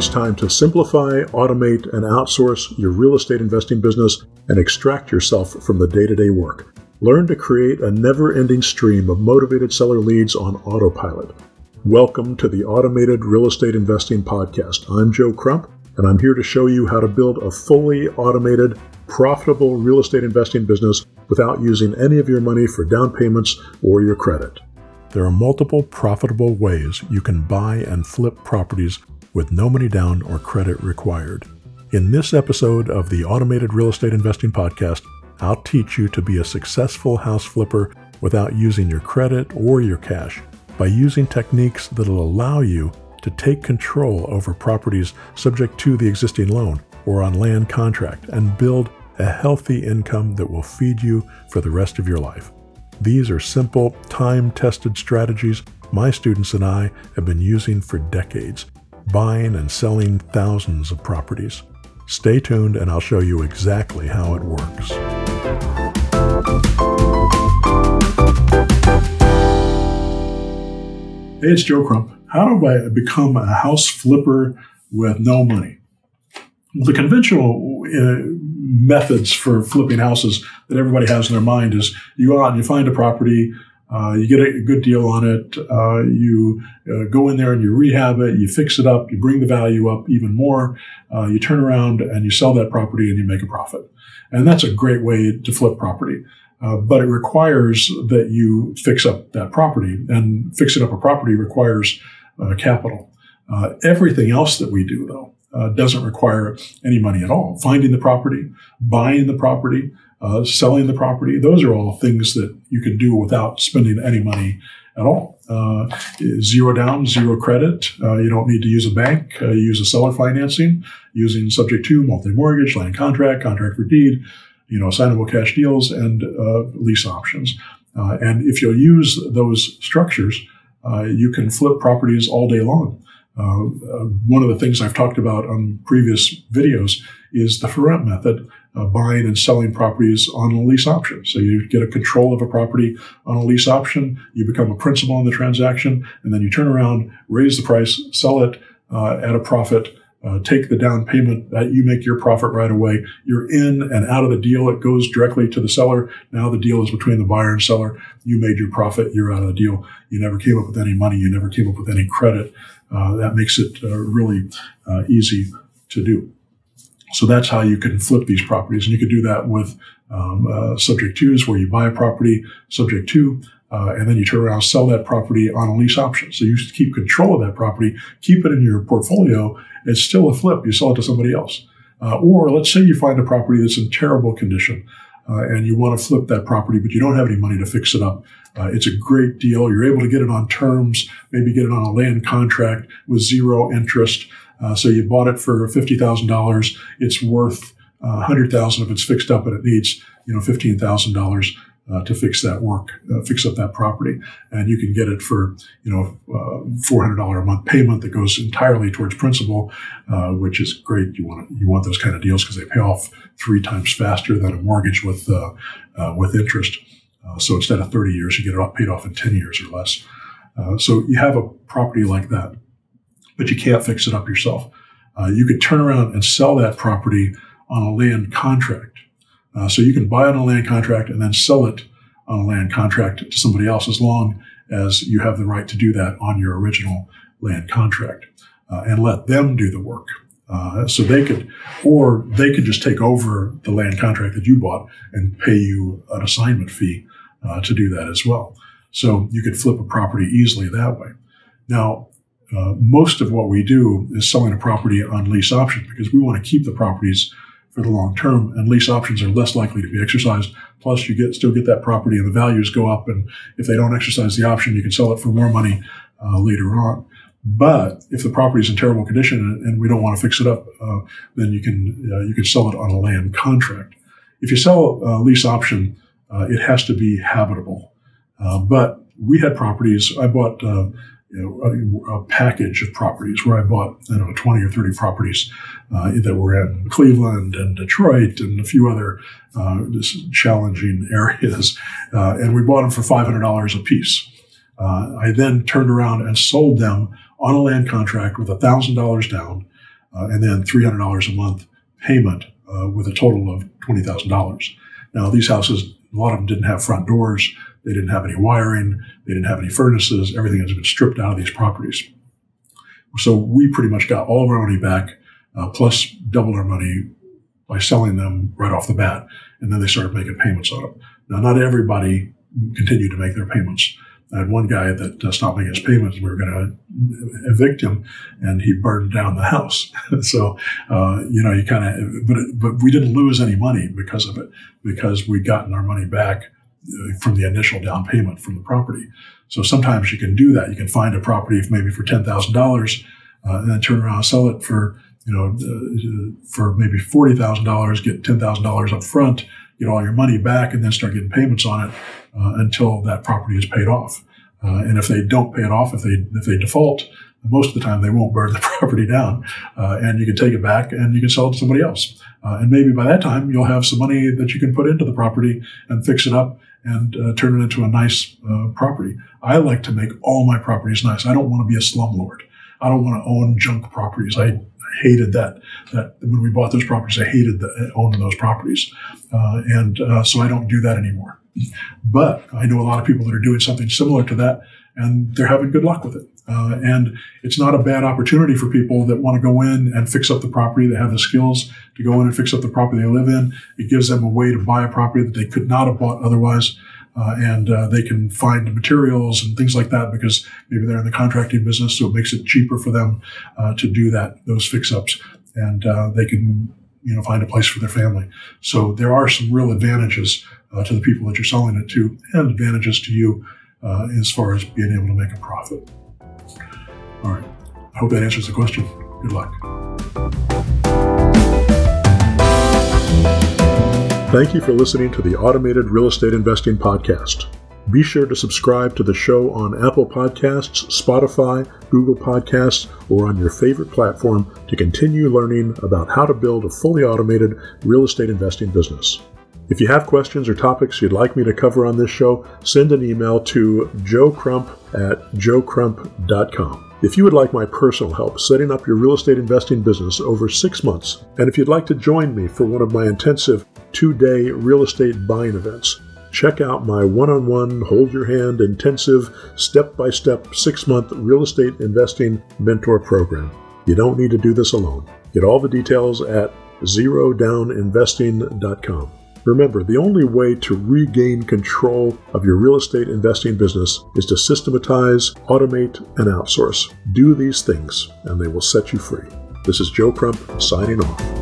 It's time to simplify, automate, and outsource your real estate investing business and extract yourself from the day to day work. Learn to create a never ending stream of motivated seller leads on autopilot. Welcome to the Automated Real Estate Investing Podcast. I'm Joe Crump, and I'm here to show you how to build a fully automated, profitable real estate investing business without using any of your money for down payments or your credit. There are multiple profitable ways you can buy and flip properties with no money down or credit required. In this episode of the Automated Real Estate Investing Podcast, I'll teach you to be a successful house flipper without using your credit or your cash by using techniques that'll allow you to take control over properties subject to the existing loan or on land contract and build a healthy income that will feed you for the rest of your life. These are simple, time tested strategies my students and I have been using for decades, buying and selling thousands of properties. Stay tuned and I'll show you exactly how it works. Hey, it's Joe Crump. How do I become a house flipper with no money? The conventional uh, methods for flipping houses that everybody has in their mind is you go out and you find a property, uh, you get a good deal on it, uh, you uh, go in there and you rehab it, you fix it up, you bring the value up even more, uh, you turn around and you sell that property and you make a profit. And that's a great way to flip property. Uh, but it requires that you fix up that property, and fixing up a property requires uh, capital. everything else that we do, though, doesn't require any money at all. Finding the property, buying the property, uh, selling the property, those are all things that you can do without spending any money at all. Uh, zero down, zero credit. Uh, you don't need to use a bank. Uh, you use a seller financing using subject to multi-mortgage, land contract, contract for deed, you know, assignable cash deals, and uh, lease options. and if you'll use those structures, you can flip properties all day long. Uh, uh, one of the things I've talked about on previous videos is the for rent method, uh, buying and selling properties on a lease option. So you get a control of a property on a lease option, you become a principal in the transaction, and then you turn around, raise the price, sell it uh, at a profit, uh, take the down payment that you make your profit right away. You're in and out of the deal. It goes directly to the seller. Now the deal is between the buyer and seller. You made your profit. You're out of the deal. You never came up with any money. You never came up with any credit. Uh, that makes it uh, really uh, easy to do. So that's how you can flip these properties. And you can do that with um, uh, subject twos where you buy a property subject to, uh, and then you turn around sell that property on a lease option. So you keep control of that property, keep it in your portfolio. It's still a flip. You sell it to somebody else. Uh, or let's say you find a property that's in terrible condition uh, and you want to flip that property, but you don't have any money to fix it up. Uh, it's a great deal. You're able to get it on terms, maybe get it on a land contract with zero interest. Uh, so you bought it for $50,000. It's worth uh, 100,000 if it's fixed up and it needs, you know, $15,000 uh, to fix that work, uh, fix up that property, and you can get it for you know uh, four hundred dollar a month payment that goes entirely towards principal, uh, which is great. You want you want those kind of deals because they pay off three times faster than a mortgage with with interest. so instead of thirty years, you get it paid off in ten years or less. so you have a property like that, but you can't fix it up yourself. you could turn around and sell that property on a land contract uh, so you can buy on a land contract and then sell it on a land contract to somebody else as long as you have the right to do that on your original land contract uh, and let them do the work. Uh, so they could, or they could just take over the land contract that you bought and pay you an assignment fee uh, to do that as well. So you could flip a property easily that way. Now, uh, most of what we do is selling a property on lease option because we want to keep the properties for the long term, and lease options are less likely to be exercised. Plus, you get still get that property, and the values go up. And if they don't exercise the option, you can sell it for more money uh, later on. But if the property is in terrible condition and, we don't want to fix it up, uh, then you can uh, you can sell it on a land contract. If you sell a lease option, uh, it has to be habitable. Uh, but we had properties. I bought uh, you know, a, a, package of properties where I bought, don't know, 20 or 30 properties uh, that were in Cleveland and Detroit and a few other uh, challenging areas. Uh, and we bought them for $500 a piece. Uh, I then turned around and sold them on a land contract with $1,000 down uh, and then $300 a month payment uh, with a total of $20,000. Now, these houses, a lot of them didn't have front doors. They didn't have any wiring. They didn't have any furnaces. Everything has been stripped out of these properties. So we pretty much got all of our money back, uh, plus doubled our money by selling them right off the bat. And then they started making payments on them. Now, not everybody continued to make their payments. I had one guy that uh, stopped making his payments. We were going to evict him, and he burned down the house. so, uh, you know, you kind of, but but we didn't lose any money because of it, because we'd gotten our money back from the initial down payment from the property. So sometimes you can do that. You can find a property maybe for ten thousand uh, dollars, and then turn around and sell it for you know uh, for maybe forty thousand dollars, get ten thousand dollars up front, get all your money back, and then start getting payments on it uh, until that property is paid off. Uh, and if they don't pay it off, if they if they default, most of the time they won't burn the property down, uh, and you can take it back and you can sell it to somebody else. Uh, and maybe by that time you'll have some money that you can put into the property and fix it up and uh, turn it into a nice uh, property. I like to make all my properties nice. I don't want to be a slumlord. I don't want to own junk properties. I hated that. That when we bought those properties, I hated the, owning those properties, uh, and uh, so I don't do that anymore. But I know a lot of people that are doing something similar to that, and they're having good luck with it. Uh, and it's not a bad opportunity for people that want to go in and fix up the property. They have the skills to go in and fix up the property they live in. It gives them a way to buy a property that they could not have bought otherwise. Uh, and uh, they can find materials and things like that because maybe they're in the contracting business, so it makes it cheaper for them uh, to do that those fix ups, and uh, they can you know find a place for their family. So there are some real advantages uh, to the people that you're selling it to, and advantages to you uh, as far as being able to make a profit. All right, I hope that answers the question. Good luck. Thank you for listening to the Automated Real Estate Investing Podcast. Be sure to subscribe to the show on Apple Podcasts, Spotify, Google Podcasts, or on your favorite platform to continue learning about how to build a fully automated real estate investing business. If you have questions or topics you'd like me to cover on this show, send an email to joecrump at joecrump.com. If you would like my personal help setting up your real estate investing business over six months, and if you'd like to join me for one of my intensive two day real estate buying events, check out my one on one, hold your hand, intensive, step by step, six month real estate investing mentor program. You don't need to do this alone. Get all the details at zerodowninvesting.com. Remember, the only way to regain control of your real estate investing business is to systematize, automate, and outsource. Do these things, and they will set you free. This is Joe Crump signing off.